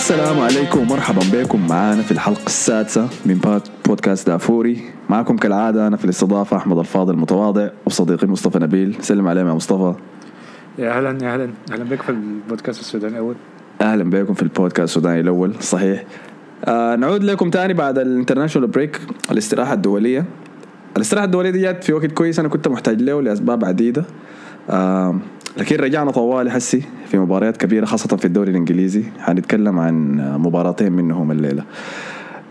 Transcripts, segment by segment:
السلام عليكم ومرحبا بكم. معانا في الحلقة السادسة من بودكاست دافوري. معكم كالعادة أنا في الاستضافة أحمد الفاضل المتواضع وصديقي مصطفى نبيل. سلم عليهم يا مصطفى. يا أهلا يا أهلا. أهلا بك في البودكاست السوداني الأول أهلا بكم في البودكاست السوداني الأول. صحيح. آه نعود لكم تاني بعد ال international break الاستراحة الدولية. الاستراحة الدولية دي جات في وقت كويس أنا كنت محتاج له لأسباب عديدة. آه لكن رجعنا طوالي حسي. في مباريات كبيرة خاصة في الدوري الإنجليزي. حنتكلم عن مباراتين منهم الليلة.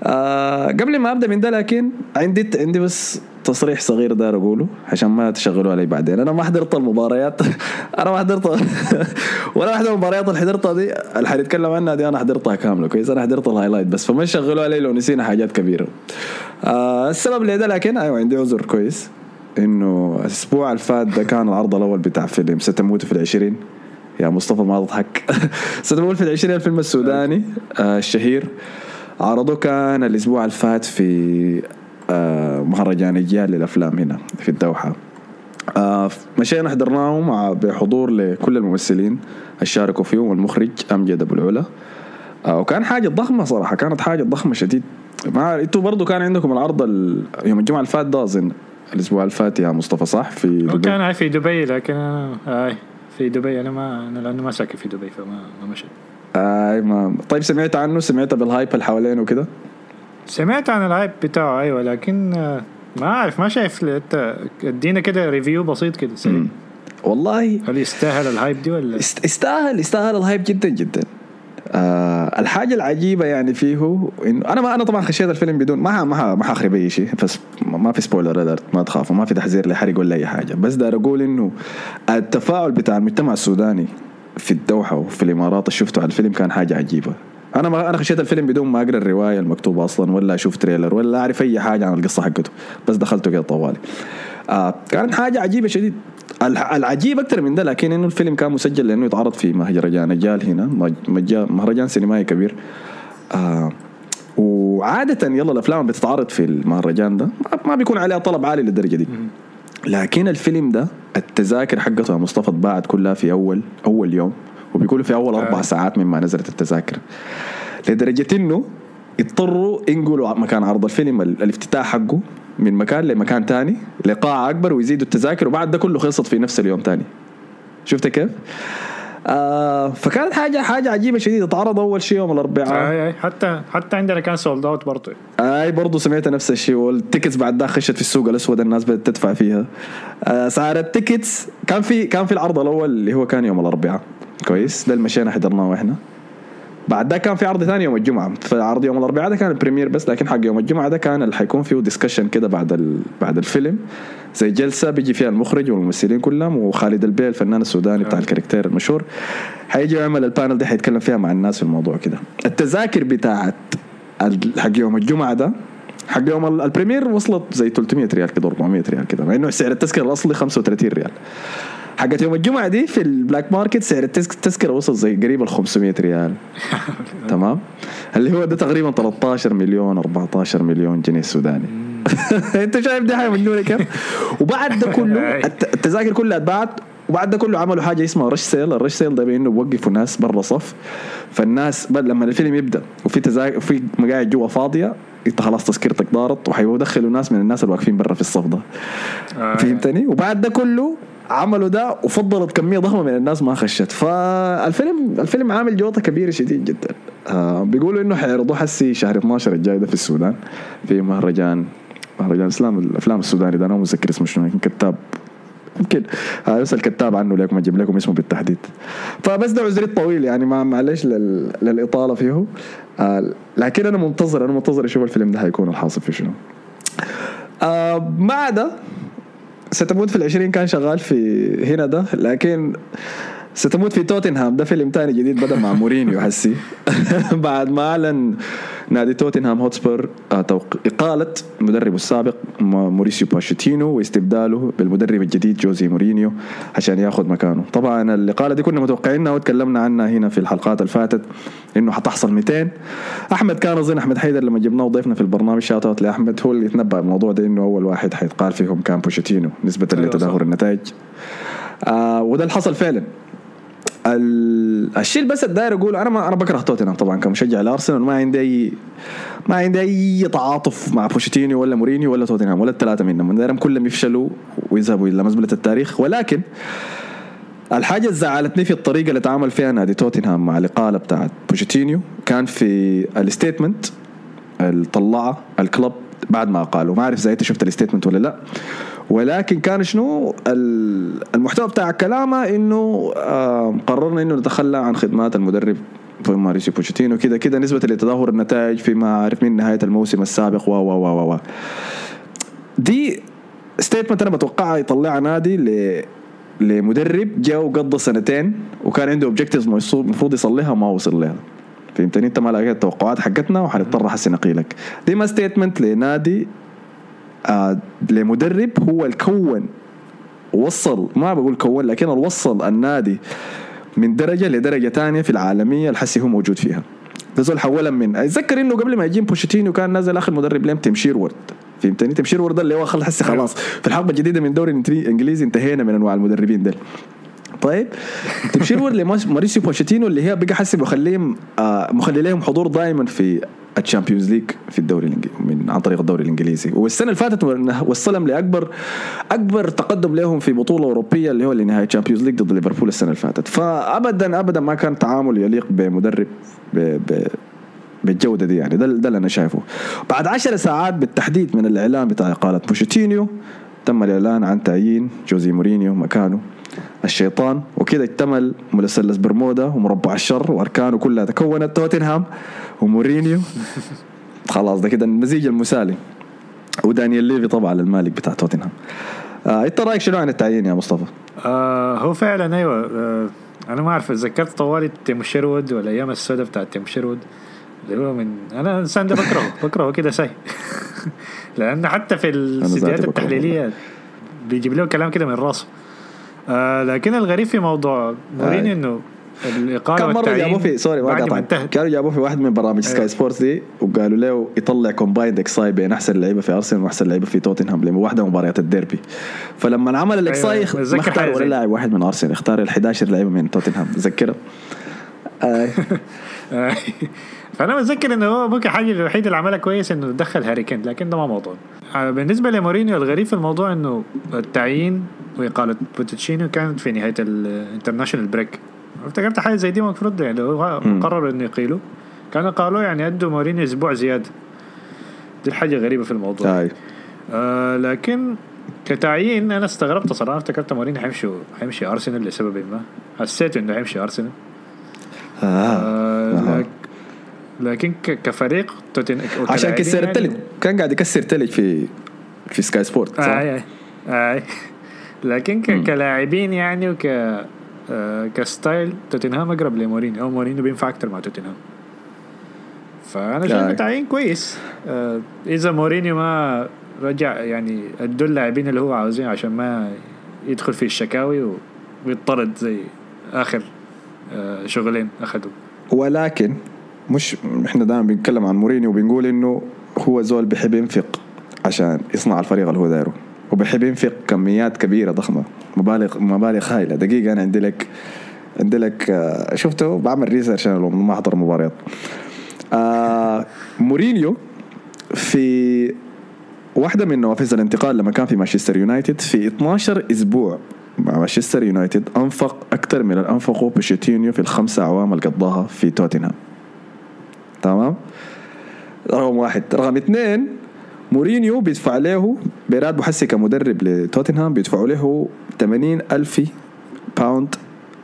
آه قبل ما أبدأ من ده لكن عندي عندي بس تصريح صغير دار أقوله عشان ما تشغلوا علي بعدين. أنا ما حضرت المباريات. أنا ما حضرت ولا واحدة من المباريات اللي حضرتها دي اللي حنتكلم عنها دي أنا حضرتها كاملة كويس؟ أنا حضرت الهايلايت بس فما تشغلوا علي لو نسينا حاجات كبيرة. آه السبب لده لكن أيوه عندي عذر كويس إنه الأسبوع الفات ده كان العرض الأول بتاع فيلم ستموت في العشرين. يا مصطفى ما تضحك ستموت في العشرين الفيلم السوداني آه الشهير. عرضه كان الأسبوع الفات في آه مهرجان الجيال للأفلام هنا في الدوحة. آه مشينا حضرناه مع بحضور لكل الممثلين الشاركوا فيه والمخرج أمجد أبو العلا. وكان حاجة ضخمة صراحة كانت حاجة ضخمة شديد. ما أنتوا برضه كان عندكم العرض يوم الجمعة اللي فات ده اظن الأسبوع الفات يا مصطفى صح؟ في دبي. كان في دبي لكن آه في دبي أنا ما أنا لأنه ما ساكن في دبي فما ما مشيت آه ما طيب سمعت عنه؟ سمعت بال hype اللي حوالينه وكده؟ سمعت عن ال hype بتاعه أيوه لكن آه، ما أعرف ما شايف أنت ادينا كده review بسيط كده سريع. والله هل يستاهل ال hype دي ولا؟ يستاهل يستاهل ال hype جدا جدا. آه الحاجة العجيبة يعني فيه انه أنا ما أنا طبعا خشيت الفيلم بدون ما ما ما حخرب اي شيء بس ما في spoiler ما تخافوا ما في تحذير لحرق ولا أي حاجة. بس دار أقول إنه التفاعل بتاع المجتمع السوداني في الدوحة وفي الإمارات اللي شفته على الفيلم كان حاجة عجيبة. أنا ما أنا خشيت الفيلم بدون ما أقرأ الرواية المكتوبة أصلا ولا أشوف trailer ولا أعرف أي حاجة عن القصة حقته. بس دخلته كده طوالي. آه كانت حاجة عجيبة شديد. العجيب أكثر من ده لكن إنه الفيلم كان مسجل لأنه يتعرض في مهرجان الجال هنا مهرجان سينمائي كبير. آه وعادة يلا الأفلام بتتعرض في المهرجان ده ما بيكون عليها طلب عالي للدرجة دي. لكن الفيلم ده التذاكر حقته يا مصطفى اتباعت كلها في أول أول يوم وبيقولوا في أول أربع آه. ساعات مما نزلت التذاكر. لدرجة إنه اضطروا ينقلوا مكان عرض الفيلم الافتتاح حقه. من مكان لمكان تاني لقاعة أكبر ويزيدوا التذاكر وبعد ده كله خلصت في نفس اليوم تاني. شفت كيف؟ آه فكانت حاجة حاجة عجيبة شديدة. تعرض أول شيء يوم الأربعاء. أي أي. حتى حتى عندنا كان sold out برضه أي برضه سمعت نفس الشيء. وال tickets بعد ده خشت في السوق الأسود الناس بدأت تدفع فيها. آه سعر ال tickets كان في كان في العرض الأول اللي هو كان يوم الأربعاء. كويس. ده اللي مشينا حضرناه إحنا. بعد ده كان في عرض ثاني يوم الجمعة. فعرض يوم الأربعاء ده كان ال premiere بس لكن حق يوم الجمعة ده كان اللي حيكون فيه discussion كده بعد ال... بعد الفيلم. زي جلسة بيجي فيها المخرج والممثلين كلهم وخالد البيل الفنان السوداني بتاع آه. الكاركتير المشهور. حيجي يعمل ال panel دي حيتكلم فيها مع الناس في الموضوع كده. التذاكر بتاعت حق يوم الجمعة ده حق يوم ال premiere وصلت زي 300 ريال كده 400 ريال كده مع إنه سعر التذكرة الأصلي 35 ريال. حقت يوم الجمعة دي في ال black market سعر التذكرة وصل زي قريب ال 500 ريال. تمام؟ اللي هو ده تقريبا 13 مليون 14 مليون جنيه سوداني. انت شايف دي حاجة مجنونة كيف؟ وبعد ده كله التذاكر كلها اتباعت. وبعد ده كله عملوا حاجة اسمها rush sale ال rush sale ده بإنه بوقفوا ناس برا صف. فالناس لما الفيلم يبدأ وفي تذاكر في مقاعد جوا فاضية انت خلاص تذكرتك دارت. وحيدخلوا ناس من الناس اللي واقفين برا في الصف ده. آه. فهمتني؟ وبعد ده كله عملوا ده وفضلت كمية ضخمة من الناس ما خشت. فالفيلم الفيلم عامل جوطة كبيرة شديد جدا. آه بيقولوا إنه حيعرضوه حسي شهر 12 الجاي ده في السودان. في مهرجان مهرجان الإسلام الافلام السوداني ده أنا ما متذكر اسمه شنو يمكن كتاب يمكن آه بس الكتاب عنه لكم أجيب لكم اسمه بالتحديد. فبس ده عذري الطويل يعني ما معلش لل... للإطالة فيه. آه لكن أنا منتظر أنا منتظر أشوف الفيلم ده حيكون الحاصل فيه شنو. آه ما ده ستموت في العشرين كان شغال في هنا ده لكن ستموت في توتنهام ده فيلم تاني جديد بدا مع مورينيو حسي. بعد ما أعلن نادي توتنهام هوتسبر آه، إقالة مدربه السابق موريسيو باشيتينو واستبداله بالمدرب الجديد جوزي مورينيو عشان ياخذ مكانه. طبعا الإقالة دي كنا متوقعينها وتكلمنا عنها هنا في الحلقات اللي فاتت إنه حتحصل 200 أحمد كان اظن أحمد حيدر لما جبناه وضيفنا في البرنامج shout out لأحمد هو اللي يتنبأ الموضوع ده إنه أول واحد حيتقال فيهم كان بوشيتينو نسبة أيوة لتدهور النتائج. آه وده اللي حصل فعلا. الشيء بس الداير اقوله أنا ما أنا بكره توتنهام طبعا كمشجع. لارسنال ما عندي اي ما عندي أي تعاطف مع بوشيتينيو ولا مورينيو ولا توتنهام ولا الثلاثة منهم. دايرهم كلهم يفشلوا ويذهبوا إلى مزبله التاريخ. ولكن الحاجة اللي زعلتني في الطريقة اللي تعامل فيها نادي توتنهام مع الإقالة بتاعت بوشيتينيو كان في ال statement اللي طلعها ال club بعد ما قالوا. ما أعرف إذا أنت شفت ال statement ولا لا. ولكن كان شنو؟ ال- المحتوى بتاع كلامه إنه قررنا إنه نتخلى عن خدمات المدرب في ماريسيو بوتشيتينو. كده كده نسبة لتدهور النتائج فيما عارف من نهاية الموسم السابق. و و و و دي statement أنا بتوقعها يطلعها نادي ل لمدرب جاء وقضى سنتين وكان عنده objectives المفروض يصل ليها وما وصل لها. فهمتني؟ أنت ما لقيت التوقعات حقتنا وحنضطر أحسن نقيلك دي ما ستيتمنت لنادي لمدرب هو الكون. وصل ما بقول كون لكن وصل النادي من درجة لدرجة ثانية في العالمية الحسي هو موجود فيها. ده زول حولا من أتذكر إنه قبل ما يجي بوشيتينو كان نازل آخر مدرب لهم تيم شيرورد. فهمتني؟ تيم شيرورد ده اللي هو خلص حسي خلاص. في الحقبة الجديدة من الدوري الانجليزي انتهينا من أنواع المدربين ده طيب شيرورد لماريسيو بوشيتينو اللي هي بقى حسي مخليهم آه مخلي لهم حضور دائما في ال Champions League في الدوري الإنجليزي من عن طريق الدوري الإنجليزي. والسنة اللي فاتت وصلهم لاكبر أكبر تقدم لهم في بطولة أوروبية اللي هو لنهايه ال Champions League ضد ليفربول السنة اللي فاتت. فابدا ابدا ما كان تعامل يليق بمدرب ب ب بالجودة دي يعني. ده, ده اللي أنا شايفه. بعد عشر ساعات بالتحديد من الإعلان بتاع إقالة بوشيتينيو تم الإعلان عن تعيين جوزي مورينيو مكانه. الشيطان وكده اكتمل مثلث برمودا ومربع الشر وأركانه كلها تكونت. توتنهام ومورينيو. خلاص ده كده المزيج المثالي ودانيال ليفي طبعا المالك بتاع توتنهام. آه انت رأيك شنو عن التعيين يا مصطفى؟ آه هو فعلا أيوه. آه أنا ما أعرف تذكرت طوالي تيم شيرود والأيام السوداء بتاعت تيم شيرود. اللي هو من أنا الانسان ده بكرهه بكرهه كده ساي لأن حتى في الاستديوهات بكرهه. التحليلية بيجيب له كلام كده من راسه. آه لكن الغريب في موضوع مورينيو إنه الإقالة كم مرة جابوه في sorry ما قاطعك كانوا جابوه في واحد من برامج سكاي أيوة. سبورتس دي وقالوا له يطلع combined XI بين أحسن لعيبة في ارسنال وأحسن لعيبة في توتنهام لما واحدة مباريات الديربي. فلما عمل ال XI أيوة، ما اختار ولا لاعب واحد من ارسنال اختار ال 11 لعيبة من توتنهام تذكرها آه. آه، فأنا بتذكر إنه هو ممكن الحاجة الوحيده اللي عملها كويس إنه دخل هاري كين لكن ده ما موضوع. آه، بالنسبة لمورينيو الغريب في الموضوع إنه التعيين واقاله بوتشينو كانت في نهاية ال international break افتكرت حاجة زي دي المفروض يعني لو هو مم. قرر إنه يقيلوا كانوا قالوا يعني أدوا مورينيو أسبوع زيادة. دي الحاجة غريبة في الموضوع. هاي آه لكن كتعيين أنا استغربت صراحة افتكرت مورينيو حيمشي حيمشي أرسنال لسبب ما. حسيت إنه حيمشي أرسنال. آه. آه. لك لكن كفريق توتن عشان كسر يعني- التلج كان قاعد يكسر تلج في في سكاي سبورت صح؟ آه آه آه. لكن ك-. كلاعبين يعني وك آه ك style توتنهام أقرب لمورينيو. أو مورينيو بينفع أكثر مع توتنهام. فأنا شايف. تعيين كويس. آه إذا مورينيو ما رجع يعني أدوا اللاعبين اللي هو عاوزينه عشان ما يدخل في الشكاوي ويطرد زي آخر آه شغلين أخذوا. ولكن مش إحنا دائما بنتكلم عن مورينيو وبنقول إنه هو زول بيحب ينفق عشان يصنع الفريق اللي هو دايره. وبيحب ينفق كميات كبيرة ضخمة. مبالغ مبالغ هائله دقيقة أنا عندي لك عندي لك آه، شفته؟ بعمل research أنا ما احضر مباريات. آه مورينيو في واحدة من نوافذ الانتقال لما كان في مانشستر يونايتد في 12 أسبوع مع مانشستر يونايتد أنفق أكثر من اللي انفقه بوشيتينيو في الخمسه اعوام اللي قضاها في توتنهام. تمام؟ رقم واحد. رقم اثنين مورينيو بيدفع له براتبه حسي كمدرب لتوتنهام بيدفعوا له 80 ألف باوند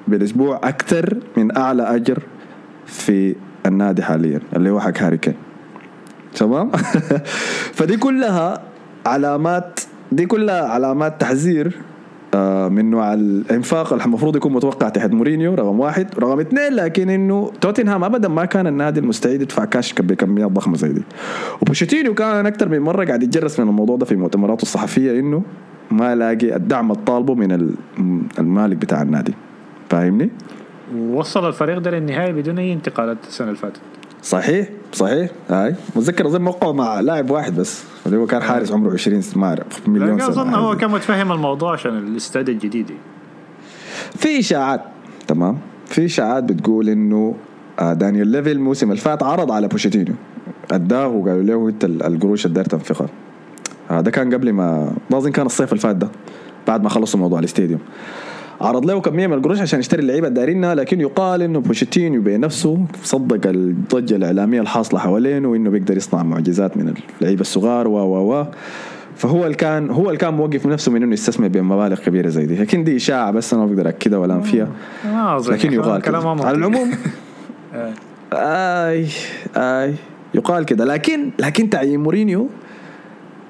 بالأسبوع أكثر من أعلى أجر في النادي حاليا اللي هو حق هاري كين. تمام؟ فدي كلها علامات دي كلها علامات تحذير من نوع الانفاق المفروض يكون متوقع تحت مورينيو رقم واحد. رقم اثنين لكن إنه توتنهام ابدا ما كان النادي المستعد يدفع كاش بكميات ضخمة زي دي. وبوشيتينيو كان أكثر من مرة قاعد يتجرس من الموضوع ده في مؤتمراته الصحفية إنه ما لاقي الدعم الطالبه من ال- المالك بتاع النادي. فاهمني؟ ووصل الفريق ده للنهائي بدون أي انتقالات السنة اللي فاتت. صحيح؟ صحيح؟ آي. متذكر أظن موقعه مع لاعب واحد بس اللي هو كان حارس عمره 20 سنة، ما أعرف مليون سنة أظن هو. كان متفهم الموضوع عشان الاستاد الجديد. في إشاعات. تمام. في إشاعات بتقول إنه آه، دانيال ليفي الموسم اللي فات عرض على بوشيتينو أداه وقالوا له إنت ال- القروش اللي داير تنفقها آه، ده كان قبل ما أظن كان الصيف اللي فات ده بعد ما خلصوا موضوع الاستاديوم. عرض له كمية من القروش عشان يشتري اللعيبة الدارينها لكن يقال إنه بوشيتينو بنفسه صدق الضجة الإعلامية الحاصلة حوالينه وإنه بيقدر يصنع معجزات من اللعيبة الصغار و و و. فهو اللي كان هو اللي كان موقف نفسه من إنه يستثمر بمبالغ كبيرة زي دي. لكن دي إشاعة بس أنا ما بقدر اكدها ولا ما أظن. لكن يقال. على العموم آه. آي آي يقال كده. لكن لكن تعيين مورينيو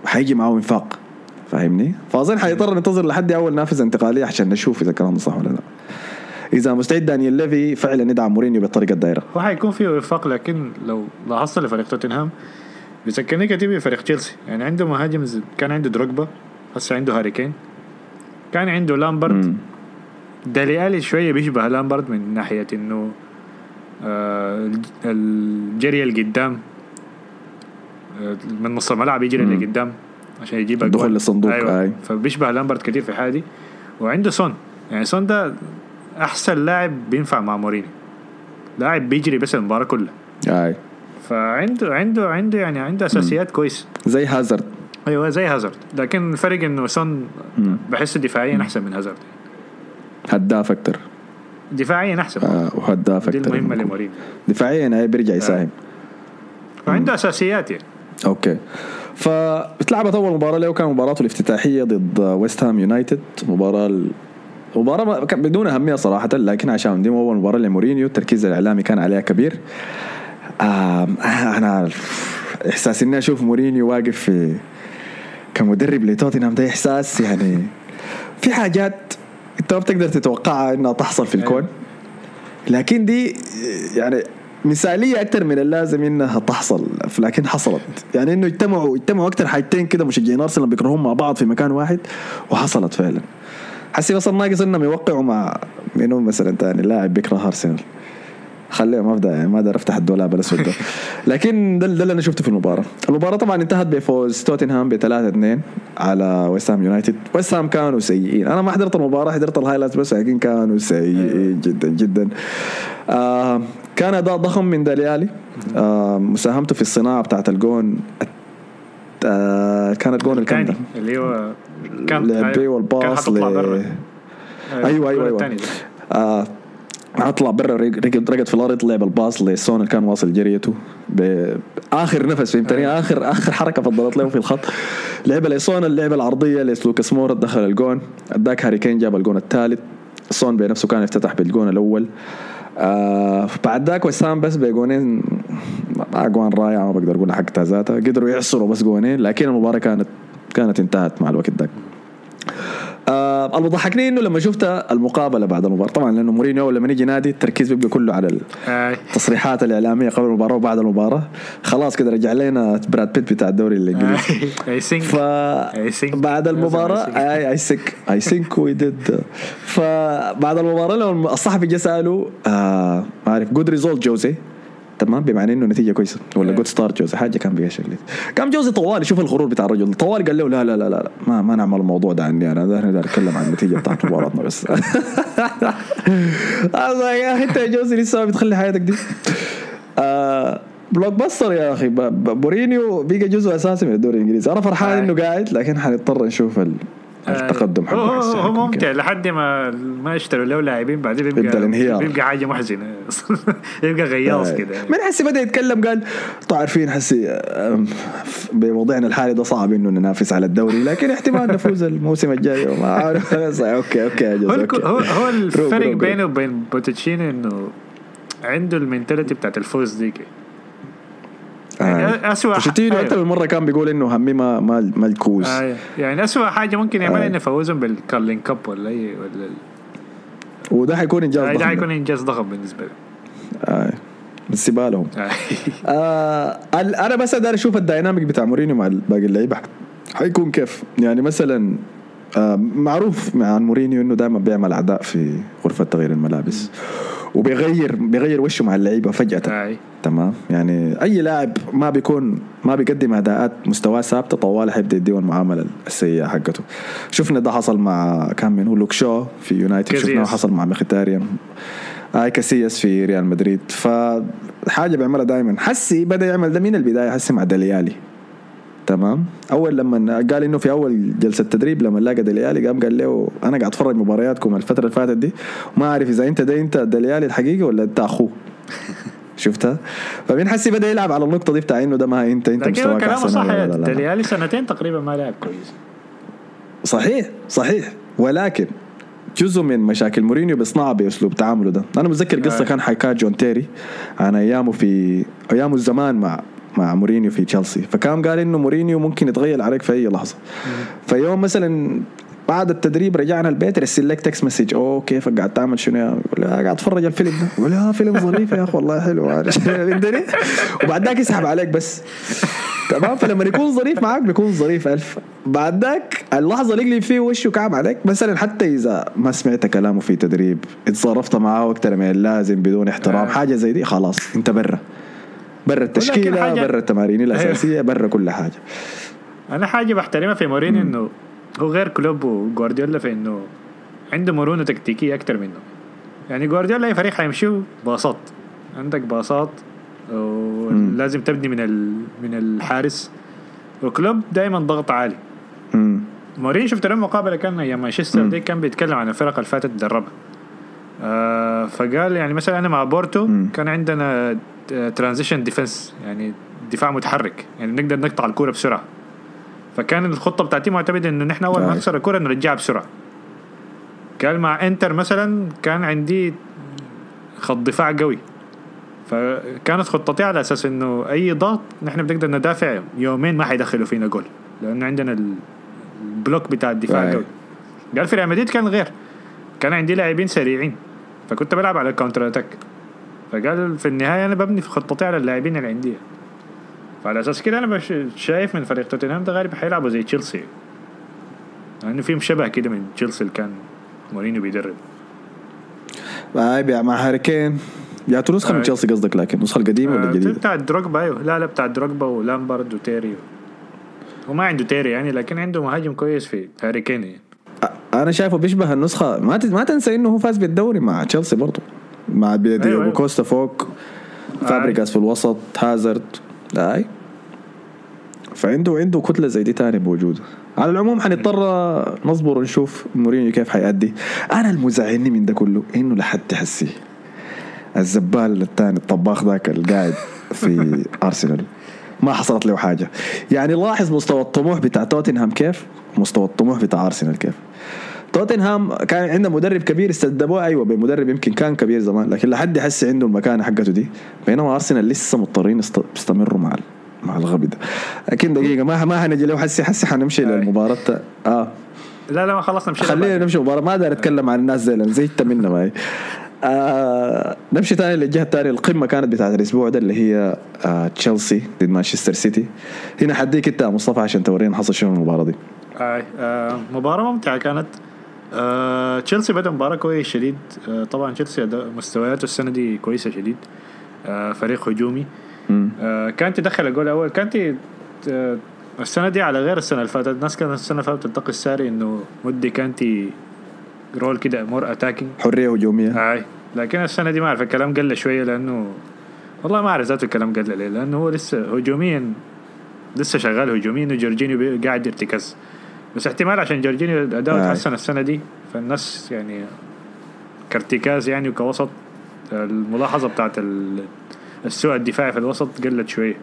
حيجي معه إنفاق. فاهمني؟ فأظن حيضطر ننتظر لحد أول نافذة انتقالية عشان نشوف إذا الكلام صح ولا لا. إذا مستعد دانيال ليفي فعلا يدعم مورينيو بالطريقة الدايره. هو حيكون فيه وفاق لكن لو لاحظت لفريق توتنهام بيذكرني كتير بفريق تشيلسي يعني عنده مهاجم كان عنده دروجبا هسه عنده هاري كين كان عنده لامبرد. ديلي ألي شوية بيشبه لامبرد من ناحية إنه آه الج- الجري القدام آه من نص الملعب يجري. لقدام عشان يجيب الدخول أقوال. للصندوق، أيوه. أي. فبيشبه لامبرد كتير في حادي وعنده سون. يعني سون ده أحسن لاعب بينفع مع مورينيو. لاعب بيجري بس المباراة كلها. أي. فعنده عنده عنده يعني عنده أساسيات كويس. زي هازارد. أيوه زي هازارد. لكن الفرق إنه سون. بحسه دفاعيا أحسن من هازارد. هداف أكثر دفاعيا أحسن. آه وهداف دي أكثر المهمة لمورينيو. دفاعيا بيرجع يساهم. وعنده أساسيات يعني. أوكي. فاتلعبت أول مباراة له كان مباراته الافتتاحية ضد ويست هام يونايتد مباراة ال- مباراة بدون أهمية صراحة لكن عشان دي أول مباراة لمورينيو التركيز الإعلامي كان عليها كبير. أنا إحساس إني أشوف مورينيو واقف في كمدرب لتوتنهام ده إحساس يعني في حاجات أنت ما بتقدر تتوقعها إنها تحصل في الكون. لكن دي يعني مثالية أكثر من اللازم إنها تحصل. لكن حصلت. يعني إنه اجتمعوا اجتمعوا أكثر حاجتين كده مشجعين أرسنال بيكرهون مع بعض في مكان واحد وحصلت فعلا. حسي بس ناقص إنهم يوقعوا مع منو مثلا تاني؟ لاعب بيكره أرسنال. خليه ما ابدا يعني ما أقدر افتح الدولاب الأسود ده. لكن ده, ده اللي أنا شفته في المباراة. المباراة طبعا انتهت بفوز توتنهام ب 3 2 على ويست هام يونايتد. ويست هام كانوا سيئين. أنا ما حضرت المباراة حضرت ال highlights بس لكن كانوا سيئين جدا جدا. آه كان أداء ضخم من ديلي ألي مساهمته في الصناعة بتاعت الجون. آه كانت جون الكام اللي هو كان كان والباص ل- برا أيوه أيوه أيوه. ده. آه اطلع برا رقد رقد في الأرض لعب الباص لسون اللي كان واصل جريته. باخر نفس فهمتني؟ اخر آخر حركة فضلت له في الخط. لعب لسون اللعبه العرضية للوكاس مورا دخل الجون. أداك هاري كين جاب الجون الثالث. سون بنفسه كان افتتح بالجون الأول. آه بعد ذاك وسام بس بجونين ما أجوان رائعه ما بقدر أقول حق ذاتها قدروا يعصروا بس جونين لكن المباراة كانت كانت انتهت مع الوقت ذاك. آه اللي ضحكني إنه لما شفت المقابلة بعد المباراة طبعا لأنه مورينيو لما يجي نادي التركيز بيبقى كله على. التصريحات الإعلامية قبل المباراة وبعد المباراة خلاص كده رجع لنا براد بيت بتاع الدوري الإنجليزي I think ف. بعد المباراة. I I think I think we did فبعد المباراة الصحفي جه سأله آه ما أعرف good result جوزي تمام؟ بمعنى إنه نتيجة كويسة. ولا. good start جوزي حاجة كان بيها شكلي قام جوزي طوالي شوف الغرور بتاع الرجل. طوالي قال له لا لا لا لا ما ما نعمل الموضوع ده عني أنا. ده أنا اتكلم عن النتيجه بتاعت مباراتنا بس. يا أخي أنت يا جوزي لسه ما بتخلي حياتك دي. آه blockbuster يا أخي. مورينيو بقى جزء أساسي من الدوري الإنجليزي. أنا فرحان آه. إنه قاعد لكن حنضطر نشوف ال- التقدم هو حقه هو, هو ممتع. لحد ما ما يشتروا له لاعبين بعدين بيبقى الانهيار. بيبقى حاجة محزنه يبقى غياص آه. كده من حسي بدأ يتكلم قال طبعا عارفين حسي بوضعنا الحالي ده صعب إنه ننافس على الدوري لكن احتمال نفوز الموسم الجاي وما عارف okay okay هو هو الفرق. بينه وبين بوشيتينو إنه عنده ال mentality بتاعت الفوز ديك يعني آه. اسوء بوشيتينو أكثر من مرة كان بيقول إنه همي ما ما ما الكؤوس آه. يعني اسوء حاجة ممكن يعملها آه. إنه يفوزهم بال Carling Cup ولا اي ولا وده حيكون إنجاز آه، ده ضخم. حيكون إنجاز ضخم بالنسبة له آه. بس بالهم آه. أنا بس داير أشوف ال dynamic بتاع مورينيو مع باقي اللعيبة حيكون كيف يعني مثلا معروف عن مورينيو إنه دائما بيعمل اعداء في غرفة تغيير الملابس. وبيغير بيغير وشه مع اللعيبة فجأة. آه. تمام؟ يعني أي لاعب ما بيكون ما بيقدم أداءات مستواه ثابتة طوالي حيبدأ يديه المعاملة السيئة حقته. شفنا ده حصل مع كان من هو لوك شو في يونايتد. شفناه حصل مع مختاريان هاي كاسياس في ريال مدريد. فحاجة بيعملها دائما حسي بدأ يعمل ده من البداية. حسي مع دليالي تمام. أول لما قال إنه في أول جلسة تدريب لما لقى دليالي قام قال له أنا قاعد أتفرج مبارياتكم الفترة اللي فاتت دي وما أعرف إذا أنت ده أنت دليالي الحقيقي ولا أنت أخوه. شفتها؟ فمين حسي بدأ يلعب على النقطة دي بتاع إنه ده ما انت أنت مستواك كلامه أحسن صح. ديلي ألي سنتين تقريبا ما لعب كويس. صحيح صحيح. ولكن جزء من مشاكل مورينيو بيصنعها بأسلوب تعامله ده. أنا متذكر قصة آه. كان حكاها جون تيري عن أيامه في ايامه الزمان مع مع مورينيو في تشيلسي. فكان قال إنه مورينيو ممكن يتغير عليك في أي لحظة. فيوم مثلا بعد التدريب رجعنا البيت رسل لك text message أوه كيفك؟ قاعد تعمل شنو يا يقول لي، "آه، قاعد أتفرج الفيلم ده. يقول لي، آه فيلم ظريف يا أخي والله حلو. فهمتني؟ وبعد ذاك يسحب عليك بس. تمام؟ فلما يكون ظريف معاك بيكون ظريف ألف. بعد ذاك اللحظة اللي يقلب فيه وشه كعب عليك. مثلا حتى إذا ما سمعت كلامه في تدريب اتصرفت معاه أكثر من اللازم بدون احترام آه. حاجة زي دي خلاص أنت برا. برا التشكيلة حاجة- برا التمارين الأساسية برا كل حاجة. أنا حاجة بحترمها في مورينيو إنه هو غير كلوب وجوارديولا في إنه عنده مرونة تكتيكية أكتر منه. يعني جوارديولا أي فريق حيمشيه باصات. عندك باصات ولازم تبني من ال- من الحارس. وكلوب دائما ضغط عالي. مم. مورينيو شفت له مقابله كان أيام مانشستر. دي كان بيتكلم عن الفرق اللي فاتت دربها. آه فقال يعني مثلا أنا مع بورتو مم. كان عندنا transition defense يعني دفاع متحرك يعني بنقدر نقطع الكورة بسرعة. فكان الخطة بتاعتي معتمدة إنه نحن أول ما آه. نخسر الكورة نرجعها بسرعة. قال مع إنتر مثلا كان عندي خط دفاع قوي. فكانت خطتي على أساس إنه أي ضغط نحن بنقدر ندافع يومين ما حيدخلوا فينا جول لأنه عندنا ال- ال block بتاع الدفاع. قوي. قال في ريال مدريد كان غير. كان عندي لاعبين سريعين. فكنت بلعب على ال counter attack فقال في النهاية أنا ببني في خطتي على اللاعبين اللي عندي. فعلى أساس كده أنا بشـ شايف من فريق توتنهام ده غالبا حيلعبوا زي تشيلسي. لأنه فيهم شبه كده من تشيلسي اللي كان مورينيو بيدرب. بس مع هاري كين. جاته نسخة من. تشيلسي قصدك لكن النسخة القديمة ولا آه، الجديدة؟ بتاع دروجبا أيوه. لا لا بتاع دروجبا ولامبارد وتيري. وما عنده تيري يعني لكن عنده مهاجم كويس في هاري كين يعني. أنا شايفه بيشبه النسخة ما ما تنسى إنه هو فاز بالدوري مع تشيلسي برضه. مع دياغو أيوة. كوستا فوق فابريجاس في الوسط هازارد. اي فعنده عنده كتلة زي دي تاني موجودة. على العموم حنضطر نصبر ونشوف مورينيو كيف حيأدي. أنا المزعلني من ده كله إنه لحد تحسي الزبال الثاني الطباخ ذاك القاعد في أرسنال. ما حصلت له حاجة. يعني لاحظ مستوى الطموح بتاع توتنهام كيف؟ مستوى الطموح بتاع أرسنال كيف؟ توتنهام كان عنده مدرب كبير استبدلوه أيوه بمدرب يمكن كان كبير زمان لكن لحد يحس عنده المكانه حقته دي. بينما أرسنال لسه مضطرين يست- يستمروا مع مع الغبي ده. لكن دقيقة ما ما حنجي له حسي حسي حنمشي. للمباراة. آه. لا لا ما خلصنا مشينا خلينا. نمشي مباراة. ما أقدر أتكلم عن الناس زي زيت منا معي آه نمشي تاني للجهة الثانية القمة كانت بتاعت الأسبوع ده اللي هي آه تشيلسي ضد مانشستر سيتي. هنا حديك يا مصطفى عشان تورينا حصل شنو المباراة دي. آه آه مباراة ممتعة كانت. آه تشيلسي بدأ مباراة كويس شديد. آه طبعا تشيلسي مستوياته السنة دي كويسة شديد. آه فريق هجومي. آه كانتي دخل الجول الأول. كانتي آه السنة دي على غير السنة اللي فاتت. الناس كانت السنة اللي فاتت تنتقد ساري إنه مدي كانتي role كده more attacking حرية هجومية. أي. لكن السنة دي ما أعرف الكلام قل شوية لأنه والله ما أعرف ذاته الكلام قل ليه. لأنه هو لسه هجوميا لسه شغال هجوميا وجورجينيو قاعد يرتكز. بس احتمال عشان جورجينيو اداؤه آي. تحسن السنة دي. فالناس يعني كارتكاز يعني وكوسط الملاحظة بتاعت ال- السوء الدفاعي في الوسط قلت شوية.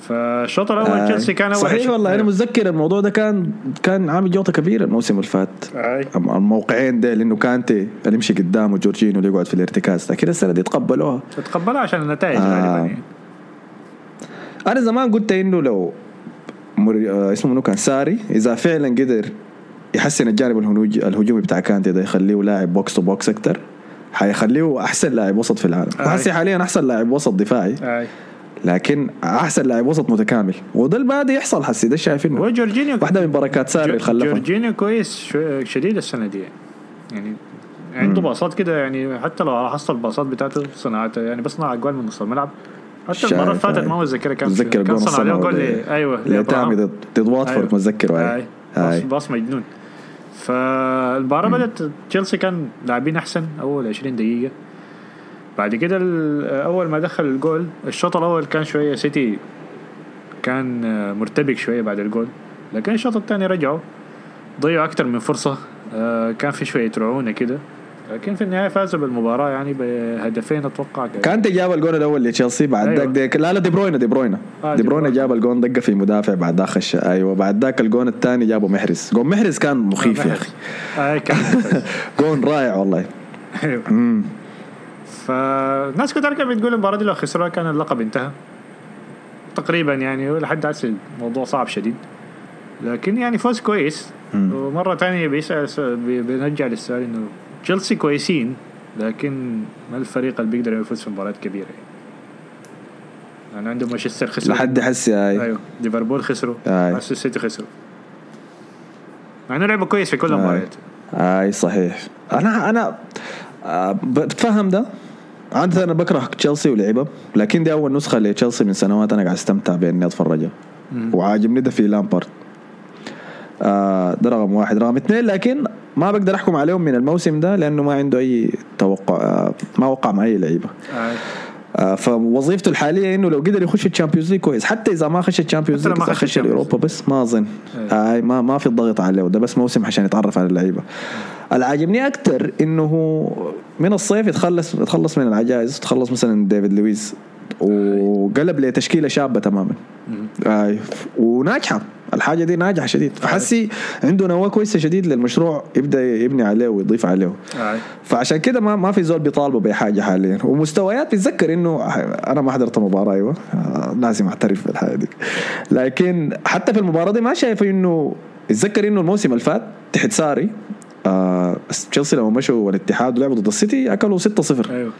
فالشوط الأول آه. تشيلسي كان اول صحيح والله أنا متذكر الموضوع ده كان كان عامل جوطة كبيرة الموسم اللي فات. أي. الموقعين ده لأنه كانتي اللي يمشي قدامه جورجينو اللي يقعد في الارتكاز. لكن السنة دي تقبلوها. تقبلها عشان النتائج آه. غالبا يعني. أنا زمان قلت إنه لو. آه اسمه منو كان؟ ساري. إذا فعلا قدر يحسن الجانب. الهجومي بتاع كانتي ده يخليه لاعب box to box أكتر حيخليه أحسن لاعب وسط في العالم. آه. وحسي حاليا أحسن لاعب وسط دفاعي. أي. لكن أحسن لاعب وسط متكامل. وده اللي بادي يحصل حسي ده شايفينه. هو جورجينيو واحدة من بركات ساري اللي خلفها. جورجينيو كويس شديد السنة دي. يعني عنده باصات كده يعني حتى لو لاحظت الباصات بتاعته صناعته يعني بصنع أجوال من نص الملعب. حتى المرة اللي فاتت. ما متذكر كان متذكر كان صنع الصنع جول أيوه. تامي ضد واتفورد أيوة. متذكر هاي هاي باص, مجنون فالمباراه بدأت تشيلسي كان لاعبين أحسن أول 20 دقيقة بعد كده أول ما دخل الجول الشوط الأول كان شوية سيتي كان مرتبك شوية بعد الجول لكن الشوط الثاني رجعوا ضيعوا أكثر من فرصة آه، كان في شوية رعونة كده لكن في النهاية فازوا بالمباراة يعني بهدفين أتوقع كانت جاب الجون الأول لتشيلسي بعد أيوة. ذاك لا لا دي بروينه دي بروينه آه، دي بروينه. جاب الجون دقه في مدافع بعد ذاك خش أيوه بعد ذاك الجون الثاني جابه محرز. جون محرز كان مخيف يا أخي. آه كان جون رائع والله. أيوه. امم فالناس كتير كانت بتقول المباراة دي لو خسروها كان اللقب انتهى. تقريبا يعني لحد هسه الموضوع صعب شديد. لكن يعني فوز كويس. مم. ومرة ثانية بيسأل بنرجع للسؤال إنه تشيلسي كويسين لكن ما الفريق اللي بيقدر يفوز في مباريات كبيرة؟ يعني يعني عندهم مانشستر خسروا. لحد حسي هاي. أيوه. ليفربول خسروا. مانشستر سيتي خسروا. مع إنه لعبوا كويس في كل. المباريات. اي صحيح. أنا أنا آه، بتفهم ده؟ عادة أنا بكره تشيلسي ولعبه لكن دي أول نسخة لتشيلسي من سنوات أنا قاعد أستمتع باني أتفرجها. وعاجبني ده في لامبارد. آه ده رقم واحد. رقم اثنين لكن ما بقدر أحكم عليهم من الموسم ده لأنه ما عنده أي توقع آه ما وقع مع أي لعيبة. أي. آه فوظيفته الحالية إنه لو قدر يخش ال Champions League كويس. حتى إذا ما خش ال Champions League خش الأوروبا بس ما أظن. أي. آه ما ما في الضغط عليه ده بس موسم عشان يتعرف على اللعيبة. اللي عاجبني أكثر إنه من الصيف يتخلص يتخلص من العجائز تخلص مثلا ديفيد لويس. وقلب لتشكيلة شابة تماما. وناجحة. الحاجة دي ناجحة شديد. فحسي عنده نواة كويسة شديد للمشروع يبدأ يبني عليه ويضيف عليه. فعشان كده ما ما في زول بيطالبه بحاجه حاليا. ومستويات بتذكر إنه أنا ما حضرت المباراه أيوه. لازم اعترف بالحاجة دي. لكن حتى في المباراة دي ما شايف إنه اتذكر إنه الموسم اللي فات تحت ساري آه تشيلسي لما مشوا الاتحاد ولعبوا ضد السيتي أكلوا 6-0 أيوه.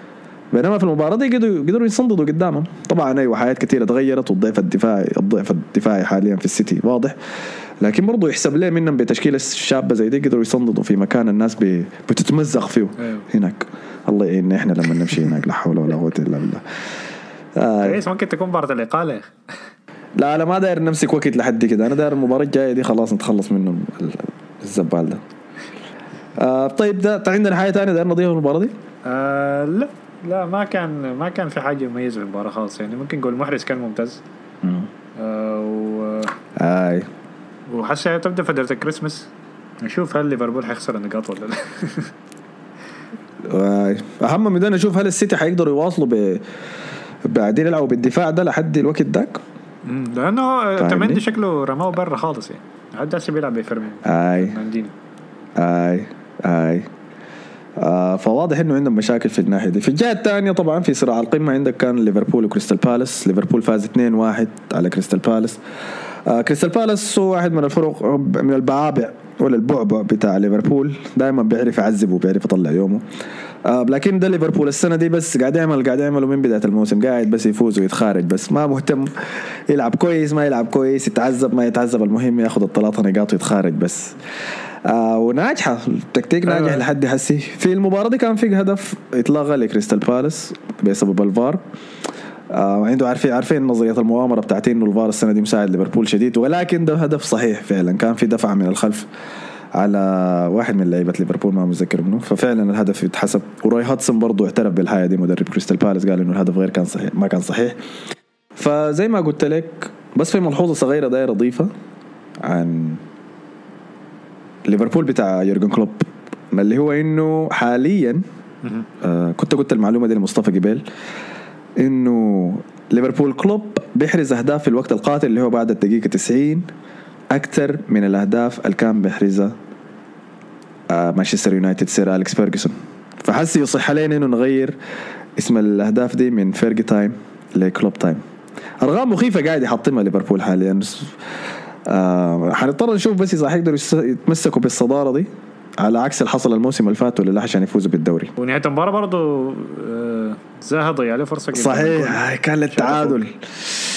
بينما في المباراة دي قدروا قدروا يصندوا قدامهم. طبعا أيوه حاجات كثيره تغيرت والضعف الدفاعي الضعف الدفاعي حاليا في السيتي واضح. لكن برضه يحسب ليه منهم بتشكيلة شابة زي دي قدروا يصندوا في مكان الناس بتتمزق فيه. أيوه. هناك. الله يعيننا إحنا لما نمشي هناك لا حول ولا قوة إلا بالله. آه. كويس ممكن تكون مباراة الاقاله لا أنا ما داير نمسك وقت لحد كده. أنا داير المباراة الجاية دي خلاص نتخلص منه ال- الزبال ده آه طيب ده عندنا حاجة ثانية داير نضيفها المباراة دي؟ آه لا. لا ما كان ما كان في حاجة مميزه في المباراة خالص. يعني ممكن نقول محرز كان ممتاز. آه و آي. وحسها تبدأ فترة الكريسماس. نشوف هل ليفربول حيخسر النقاط ولا لا. أهم من ده نشوف هل السيتي حيقدروا يواصلوا ب بعدين يلعبوا بالدفاع ده لحد الوقت ذاك مم، لأنه فاهمني؟ تمندي شكله رماه برا خالص يعني. لحد هسه بيلعب بفيرناندينيو. آي. فرناندينيو آي. آي. آه فواضح إنه عندهم مشاكل في الناحية دي. في الجهة الثانية طبعا في صراع القمة عندك كان ليفربول وكريستال بالاس. ليفربول فاز 2-1 على كريستال بالاس. آه كريستال بالاس هو واحد من الفرق من البعابع ولا البعبع بتاع ليفربول. دائما بيعرف يعذب وبيعرف يطلع يومه. آه لكن ده ليفربول السنة دي بس قاعد يعمل قاعد يعمله من بداية الموسم. قاعد بس يفوز ويتخارج بس. ما مهتم يلعب كويس ما يلعب كويس يتعذب ما يتعذب. المهم ياخذ الثلاثة نقاط ويتخارج بس. آه وناجح. التكتيك أيوة. ناجح لحد حسي في المباراة دي كان في هدف اتلغى لكريستال بالاس بسبب الفار. آه عنده عارفين عارفين نظرية المؤامرة بتاعتي إنه الفار السنة دي مساعد ليفربول شديد ولكن ده هدف صحيح فعلا. كان في دفع من الخلف على واحد من لعيبة ليفربول ما متذكر منو. ففعلا الهدف يتحسب. وروي هودجسون برضه اعترف بالحاجة دي مدرب كريستال بالاس قال إنه الهدف غير كان صحيح ما كان صحيح. فزي ما قلت لك بس في ملحوظة صغيرة داير اضيفها عن ليفربول بتاع يورجن كلوب اللي هو إنه حاليا. آه كنت قلت المعلومة دي لمصطفى جبيل إنه ليفربول كلوب بيحرز أهداف في الوقت القاتل اللي هو بعد الدقيقة 90 أكثر من الأهداف اللي كان بيحرزها آه مانشستر يونايتد سير أليكس فيرجسون فحسي يصح علينا إنه نغير اسم الأهداف دي من Fergie time ل Klopp time أرقام مخيفة قاعد يحطمها ليفربول حاليا آه حنضطر نشوف بس إذا حيقدروا يتمسكوا بالصدارة دي على عكس اللي حصل الموسم اللي فات ولا لا عشان يفوزوا بالدوري. ونهاية المباراة برضه آه زاها ضيع عليه فرصة الجول. صحيح كان للتعادل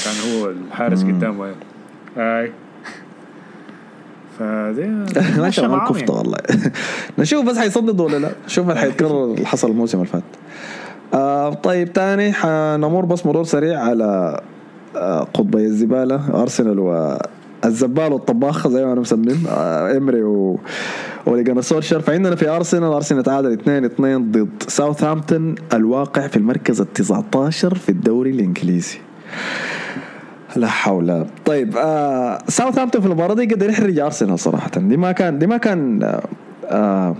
كان هو الحارس قدامه. اي فدي ما شاء الله كفته يعني. والله. نشوف بس حيصدد ولا لا. شوف هل حيتكرر اللي حصل الموسم اللي فات. آه طيب تاني حنمر بس مرور سريع على آه قطبي الزبالة أرسنال الزبال والطباخ زي ما أنا مسمين آه، امري و وليجان سولشر فعندنا في أرسنال أرسنال تعادل 2 2 ضد ساوثهامبتون. الواقع في المركز ال 19 في الدوري الإنجليزي. لا حول. طيب آه ساوثهامبتون في المباراة دي قدر يحرج أرسنال صراحة. دي ما كان دي ما كان آه آه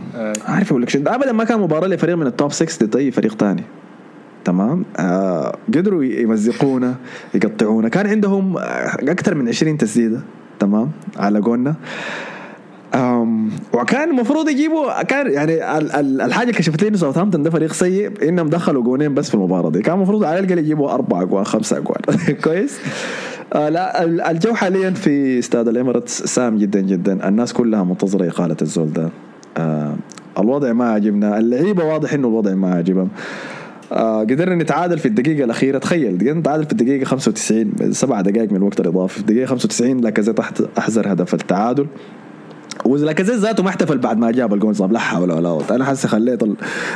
عارف أقول لك ابدا ما كان مباراة لفريق من ال top 6 ضد اي فريق ثاني تمام؟ آه قدروا يمزقونا يقطعونا. كان عندهم أكثر من 20 تسديدة تمام؟ على قولنا. أم وكان المفروض يجيبوا كان يعني ال- ال- الحاجة اللي كشفت لي انه ساوثهامبتون ده فريق سيء إنهم دخلوا جونين بس في المباراة دي. كان المفروض على الأقل يجيبوا أربع أجوان خمسة أجوان. كويس؟ آه لا ال- الجو حاليا في استاد الإمارات سام جدا جدا. الناس كلها منتظرة إقالة الزول ده. آه الوضع ما عجبنا. اللعيبة واضح إنه الوضع ما عجبهم. آه قدرنا نتعادل في الدقيقة الأخيرة. تخيل قدرنا نتعادل في الدقيقة 95 سبع دقائق من الوقت الإضافي في الدقيقة 95 لاكازيت أحزر هدف التعادل. ولاكازيت ذاته ما احتفل بعد ما جاب الجول صاب لا حول ولا قوة. أنا حاسس خليت ال-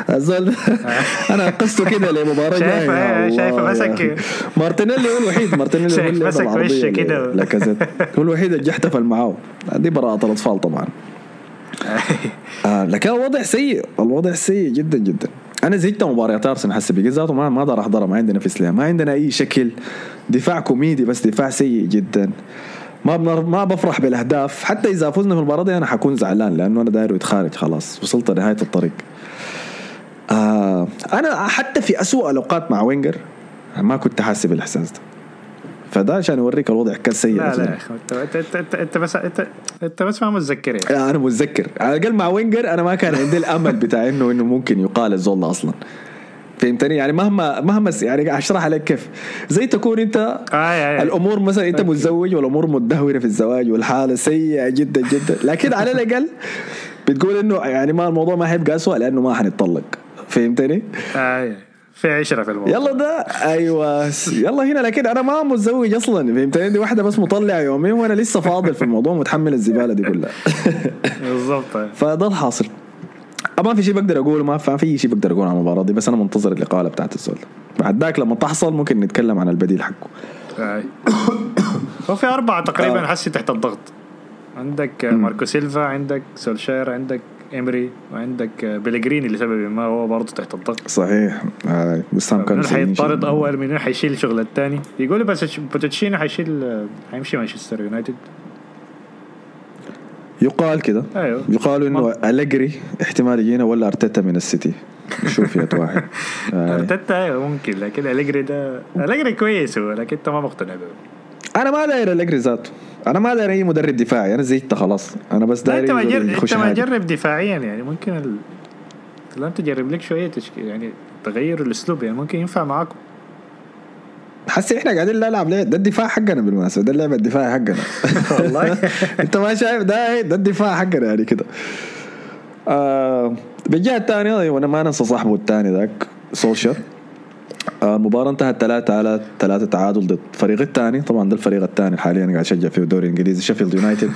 الزول أنا قصته كده لمباراة شايف- جاية. يا الله شايف يا مسك-. مارتينيلي هو الوحيد مارتينيلي هو اللي مسك وشه كده. لاكازيت هو الوحيد اللي احتفل معاه دي براءة الأطفال طبعا. آه لكن الوضع سيء الوضع سيء جدا جدا. أنا زهقت مباريات أرسنال حسب ذاته ما ما أقدر احضرها ما عندنا نفس لها ما عندنا أي شكل. دفاع كوميدي بس دفاع سيء جدا. ما بنر... ما بفرح بالأهداف. حتى إذا فزنا في المباراة دي أنا حكون زعلان لأنه أنا داير يتخارج خلاص وصلت لنهاية الطريق. آه أنا حتى في أسوأ الأوقات مع وينجر ما كنت حاسس بالإحساس ده. فده عشان اوريك الوضع كان سيء لا لا. يا أخي انت انت انت, بس انت, أنت بس ما متذكر يعني أنا متذكر على الأقل مع وينجر أنا ما كان عندي الأمل بتاع انه إنه ممكن يقال الزول أصلا فهمتني يعني مهما مهما يعني أشرح عليك كيف زي تكون أنت آه آه. الأمور مثلا أنت okay. متزوج والأمور متدهورة في الزواج والحالة سيئة جدا جدا لكن على الأقل بتقول إنه يعني ما الموضوع ما حيبقى اسوء لأنه ما حنتطلق فهمتني؟ آه في عشرة في الموضوع يلا ده أيوه يلا هنا لكن أنا ما متزوج أصلا فهمتني؟ دي واحدة بس مطلع يومين وأنا لسه فاضل في الموضوع متحمل الزبالة دي كلها بالضبط آه. فده الحاصل ما في شيء بقدر أقوله ما في شيء بقدر أقوله عن المباراة دي بس أنا منتظر الاقاله بتاعت ده. بعد ذاك لما تحصل ممكن نتكلم عن البديل حقه. هو في أربعة تقريبا آه. حسي تحت الضغط عندك ماركو سيلفا عندك سولشاير عندك إمري وعندك آه، بيليجريني لسبب ما هو برضه تحت الضغط. صحيح. آه وسام كان منو سيئين حيطرد. أول منو حيشيل شغل الثاني يقولوا بس بوتشينو حيشيل آه، حيمشي مانشستر يونايتد. يقال كده. أيوه. يقال إنه أليجري احتمال يجينا ولا أرتيتا من السيتي. شوف يا واحد آه. أرتيتا أيوه ممكن لكن أليجري ده أليجري كويس هو لكن أنت ما مقتنع به. أنا ما داير أليجري ذاته. أنا ما داير أي مدرب دفاعي. أنا زهقت خلاص. أنا بس داير أنت ما يقدر جرب يخش أنت ما. جرب دفاعيا يعني. ممكن ال... لا تجرب لك شوية تشكيل يعني تغير الأسلوب يعني. ممكن ينفع معاكم. حسي إحنا قاعدين نلعب ليه ده الدفاع حقنا بالمناسبة. ده اللعبه الدفاعي حقنا. والله. أنت ما شايف؟ ده ده الدفاع حقنا يعني كده. آه بالجهة الثانية أيوه أنا ما ننسى صاحبه الثاني ذاك سولشر المباراة انتهت ثلاثة على ثلاثة تعادل ضد الفريق الثاني. طبعا ده الفريق الثاني حاليا قاعد اشجع فيه الدوري الإنجليزي شيفيلد يونايتد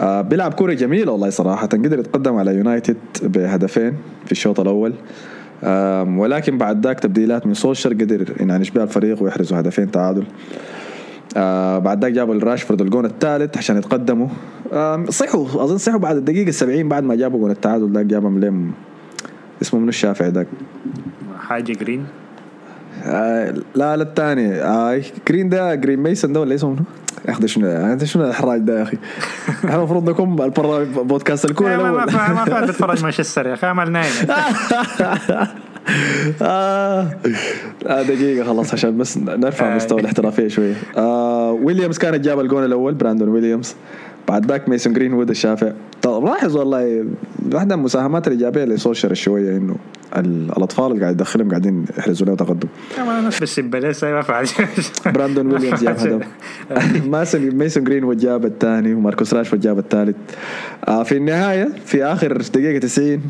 آه بيلعب كورة جميلة والله صراحة قدر يتقدم على يونايتد بهدفين في الشوط الأول. ولكن بعد ذاك تبديلات من سولشر قدر ينعش بها الفريق ويحرزوا هدفين تعادل. آه بعد ذاك جابوا الراشفورد الجون الثالث عشان يتقدموا. آم، صحوا أظن صحوا بعد الدقيقة السبعين بعد ما جابوا جون التعادل ذاك جابهم لهم اسمه منو الشافع ذاك؟ حاجة جرين. آه لا لا الثاني آه جرين ده جرين ميسون ده ولا اسمه أخي ده شنو هذا شنو الاحراج ده يا أخي؟ إحنا المفروض نكون بودكاست الكوره الأول ما فات تتفرج مانشستر يا أخي عمل نايم آه. آه دقيقة خلاص عشان بس نرفع آه. مستوى الاحترافية شوية آه ويليامز كانت جاب الجون الأول براندون ويليامز بعد ذاك ميسون جرين وود الشافع. طب لاحظ والله واحدة من المساهمات الإيجابية لسولشر شوية إنه ال- الأطفال اللي قاعد يدخلهم قاعدين يحرزوا له تقدم الناس بالسبالات ما فعل براندون ويليامز جاب هدف. ماسون ميسون جرين جاب الثاني وماركوس راشفورد جاب الثالث. آه في النهاية في آخر دقيقة 90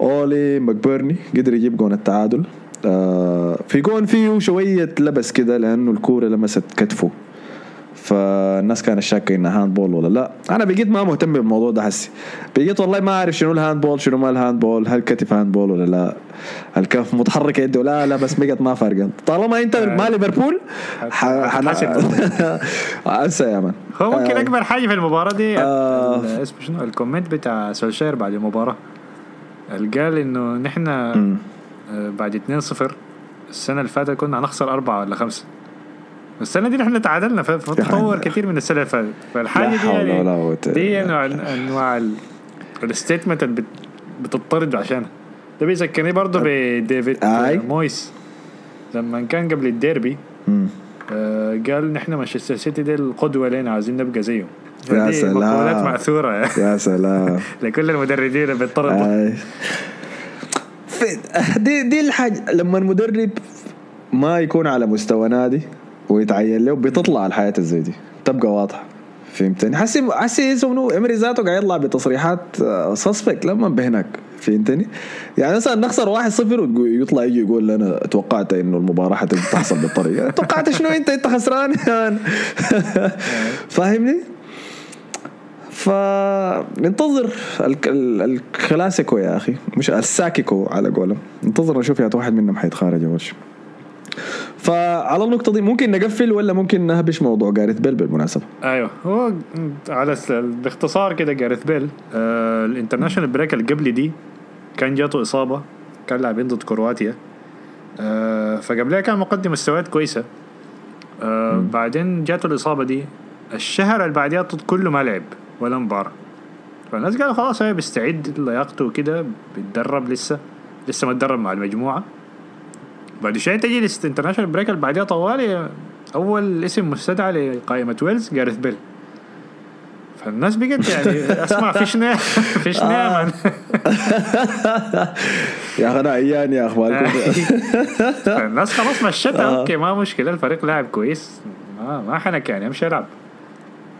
أولي ماكبرني قدر يجيب جون التعادل. آه في جون فيه شوية لبس كده لأنه الكورة لمست كتفه. فالناس كانت شاكة إنها hand ball ولا لا. أنا بقيت ما مهتم بالموضوع ده حسي. بقيت والله ما أعرف شنو ال hand ball شنو ما ال hand ball هل كتف hand ball ولا لا. الكف متحركة يده لا لا بس بقت ما فارقه طالما أنت ما ليفربول ح- حن- أنسى يا man. هو ممكن آه. أكبر حاجة في المباراة دي آه. اسمه شنو؟ ال comment بتاع سولشاير بعد المباراة. قال إنه نحن. آه، بعد 2-0 السنة اللي فاتت كنا هنخسر أربعة ولا خمسة. السنة دي نحن تعادلنا ف- فتطور كثير من السنة اللي فاتت فالحاجة دي يعني دي. أنواع انواع ال statement اللي بت- بتطرد عشانها ده بيذكرني برضه بديفيد. مويس لما كان قبل الديربي. آه، قال نحن مانشستر سيتي دي القدوة لنا عايزين نبقى زيهم يا سلام. مقولات مأثورة يا سلام لكل المدربين اللي بيطردوا. في- دي دي الحاجة لما المدرب ما يكون على مستوى نادي ويتعين له بتطلع الحاجات الزي دي. تبقى واضحة. فهمتني؟ حسي حسي اسمه امري ذاته قاعد يطلع بتصريحات سسبكت لما بهناك. فهمتني؟ يعني مثلا نخسر 1-0 ويطلع يجي يقول لنا توقعت إنه المباراة حتحصل بالطريقة. توقعت شنو أنت؟ أنت خسران. فاهمني؟ فننتظر الك- ال- الكلاسيكو يا أخي. مش الساكيكو على قولهم. ننتظر نشوف يا واحد منهم حيتخارج أول شيء فعلى النقطة دي ممكن نقفل ولا ممكن نهبش موضوع جاريث بيل بالمناسبة؟ أيوه هو على باختصار كده جاريث بيل آه ال international break اللي قبل دي كان جاته إصابة كان لاعبين ضد كرواتيا آه فقبلها كان مقدم مستويات كويسة آه بعدين جاته الإصابة دي الشهر اللي بعدها ضد كله ما لعب ولا مباراة. فالناس قالوا خلاص هو بيستعد لياقته وكده بيتدرب لسه لسه ما تدرب مع المجموعة. بعد شوية تجي ال international break اللي بعدها طوالي أول اسم مستدعى لقائمة ويلز جاريث بيل فالناس بقت يعني أسمع فيش نام فيش نام يا أخي أنا عيان يا أخوان. الناس خلاص مشتها. آه. okay ما مشكلة الفريق لاعب كويس. ما ما حنك يعني أمشي ألعب.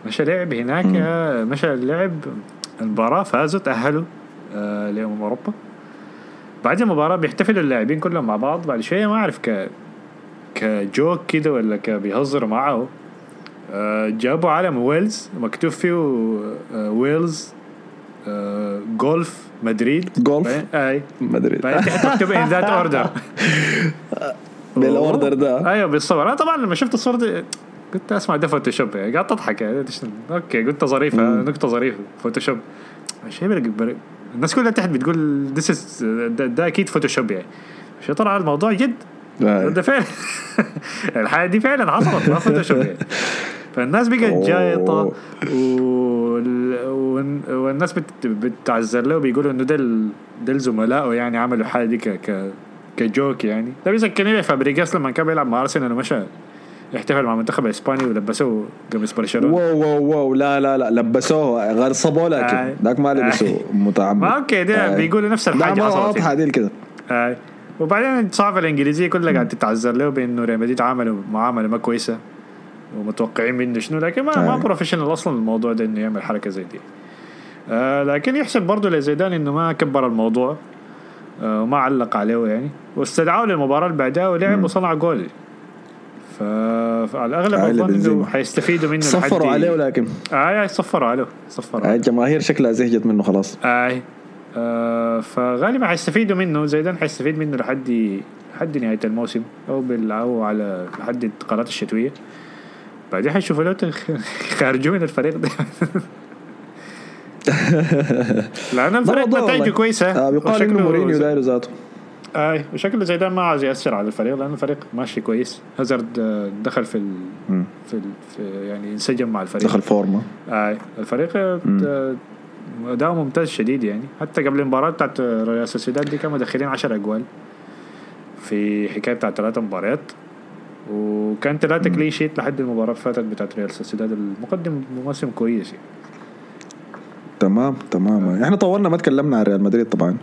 مشى لعب هناك آه، مشى لعب. المباراة فازوا تاهلوا آه لأمم أوروبا. بعد المباراة بيحتفلوا اللاعبين كلهم مع بعض بعد شوية ما أعرف ك ك joke كده ولا كبيهزروا معه. آه جابوا علم ويلز مكتوب فيه آه ويلز آه جولف مدريد. جولف؟ أي. بعدين تكتب in that order بال order ده. أيوه بالصور. أنا طبعا لما شفت الصورة دي قلت أسمع ده فوتوشوب يعني قاعد تضحك يعني؟ أوكي قلت ظريفه نقطة ظريفه فوتوشوب شيء. الناس كلها تحت بتقول this is ده, ده أكيد فوتوشوب يعني. شو طلع الموضوع جد. آي. ده فعلا. الحاجة دي فعلا حصلت ما فوتوشوب يعني. فالناس بقت. جايطة وال... والن- والناس بت... بتعزر له بيقولوا إنه ده ال... ده الزملاء يعني عملوا حاجة دي ك... ك... ك joke يعني. ده بيذكرني بفابريجاس لما كان بيلعب مع أرسنال ومشى. يحتفل مع المنتخب الإسباني ولبسوه قميص برشلونة واو واو واو لا لا لا لبسوه غصبوه. لكن ذاك ما لبسوه آي. متعمد ما أوكي ده آي. بيقولوا نفس الحاجة ما حصلت يعني. دي كده آه. وبعدين الصحافة الإنجليزية كلها قاعدة تتعذر له بانه ريال مدريد عملوا معاملة ما كويسة ومتوقعين منه شنو لكن ما ما آه. professional أصلا الموضوع ده إنه يعمل حركة زي دي آه لكن يحسب برضه لزيدان إنه ما كبر الموضوع آه وما علق عليه يعني واستدعاه للمباراة اللي بعدها ولعب وصنع جول. فعلى الأغلب آه، أظن إنه. حيستفيدوا منه صفروا عليه ولكن. آه صفروا عليه صفروا. عليه. الجماهير شكلها زهجت منه خلاص. اي آه فغالبا حيستفيدوا منه. زيدان حيستفيد منه لحد لحد نهاية الموسم أو بال أو على لحد الانتقالات الشتوية. بعدين حيشوفوا له تخ- يخرجوه من الفريق ده. لأن الفريق نتائجه. كويسة. آه بيقال انه مورينيو داير ذاته. اي وشكله زيدان ما عايز يأثر على الفريق لأن الفريق ماشي كويس. هازارد آه، دخل في ال... في, ال... في يعني انسجم مع الفريق. دخل فورمة. اي الفريق آه، أداء ممتاز شديد يعني. حتى قبل المباراة بتاعت ريال سوسيداد دي كانوا مدخلين 10 أجوال في حكاية بتاعت ثلاثة مباريات. وكان ثلاثة clean sheet لحد المباراة اللي فاتت بتاعت ريال سوسيداد المقدم موسم كويس يعني. تمام تمام. إحنا طولنا ما تكلمنا عن ريال مدريد طبعا.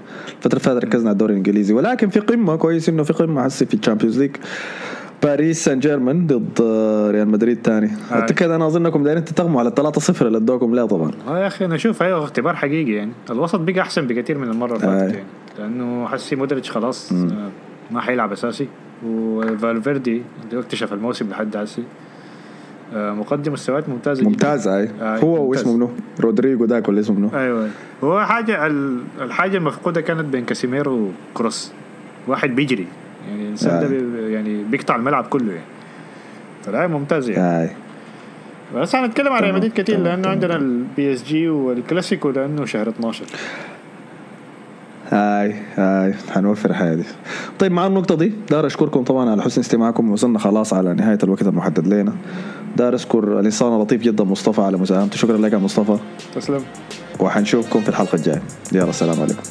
الفترة اللي ركزنا على الدوري الإنجليزي. ولكن في قمة كويس إنه في قمة حسي في ال Champions League. باريس سان جيرمان ضد آه، ريال مدريد تاني. آه. اعتقد أنا أظنكم دايرين تتغموا على 3-0 اللي ادوكم لا طبعا. آه يا أخي أنا أشوف أيوه اختبار حقيقي يعني. الوسط بقى أحسن بكثير من المرة اللي آه. فاتت يعني. لأنه حسي مودريتش خلاص آه، ما حيلعب أساسي. وفالفيردي اللي اكتشف الموسم لحد هسي آه، مقدم مستويات ممتازه جداً. ممتاز أي. آه، هو ممتاز. واسمه منو؟ رودريجو داك ولا اسمه منو؟ أيوه. هو حاجة ال- الحاجة المفقودة كانت بين كاسيميرو وكروس. واحد بيجري. يعني الإنسان ده آه. بي يعني بيقطع الملعب كله يعني. فلا ممتاز يعني. أي. بس هنتكلم عن ريال مدريد كثير تمام، لأنه. عندنا ال PSG والكلاسيكو لأنه شهر 12 هاي هاي حنوفر الحياة دي طيب مع النقطة دي دار أشكركم طبعا على حسن استماعكم. وصلنا خلاص على نهاية الوقت المحدد لنا. دار أشكر الإنسان اللطيف جدا مصطفى على مساهمته. شكرا لك يا مصطفى. تسلم. وحنشوفكم في الحلقة الجاية. يلا السلام عليكم.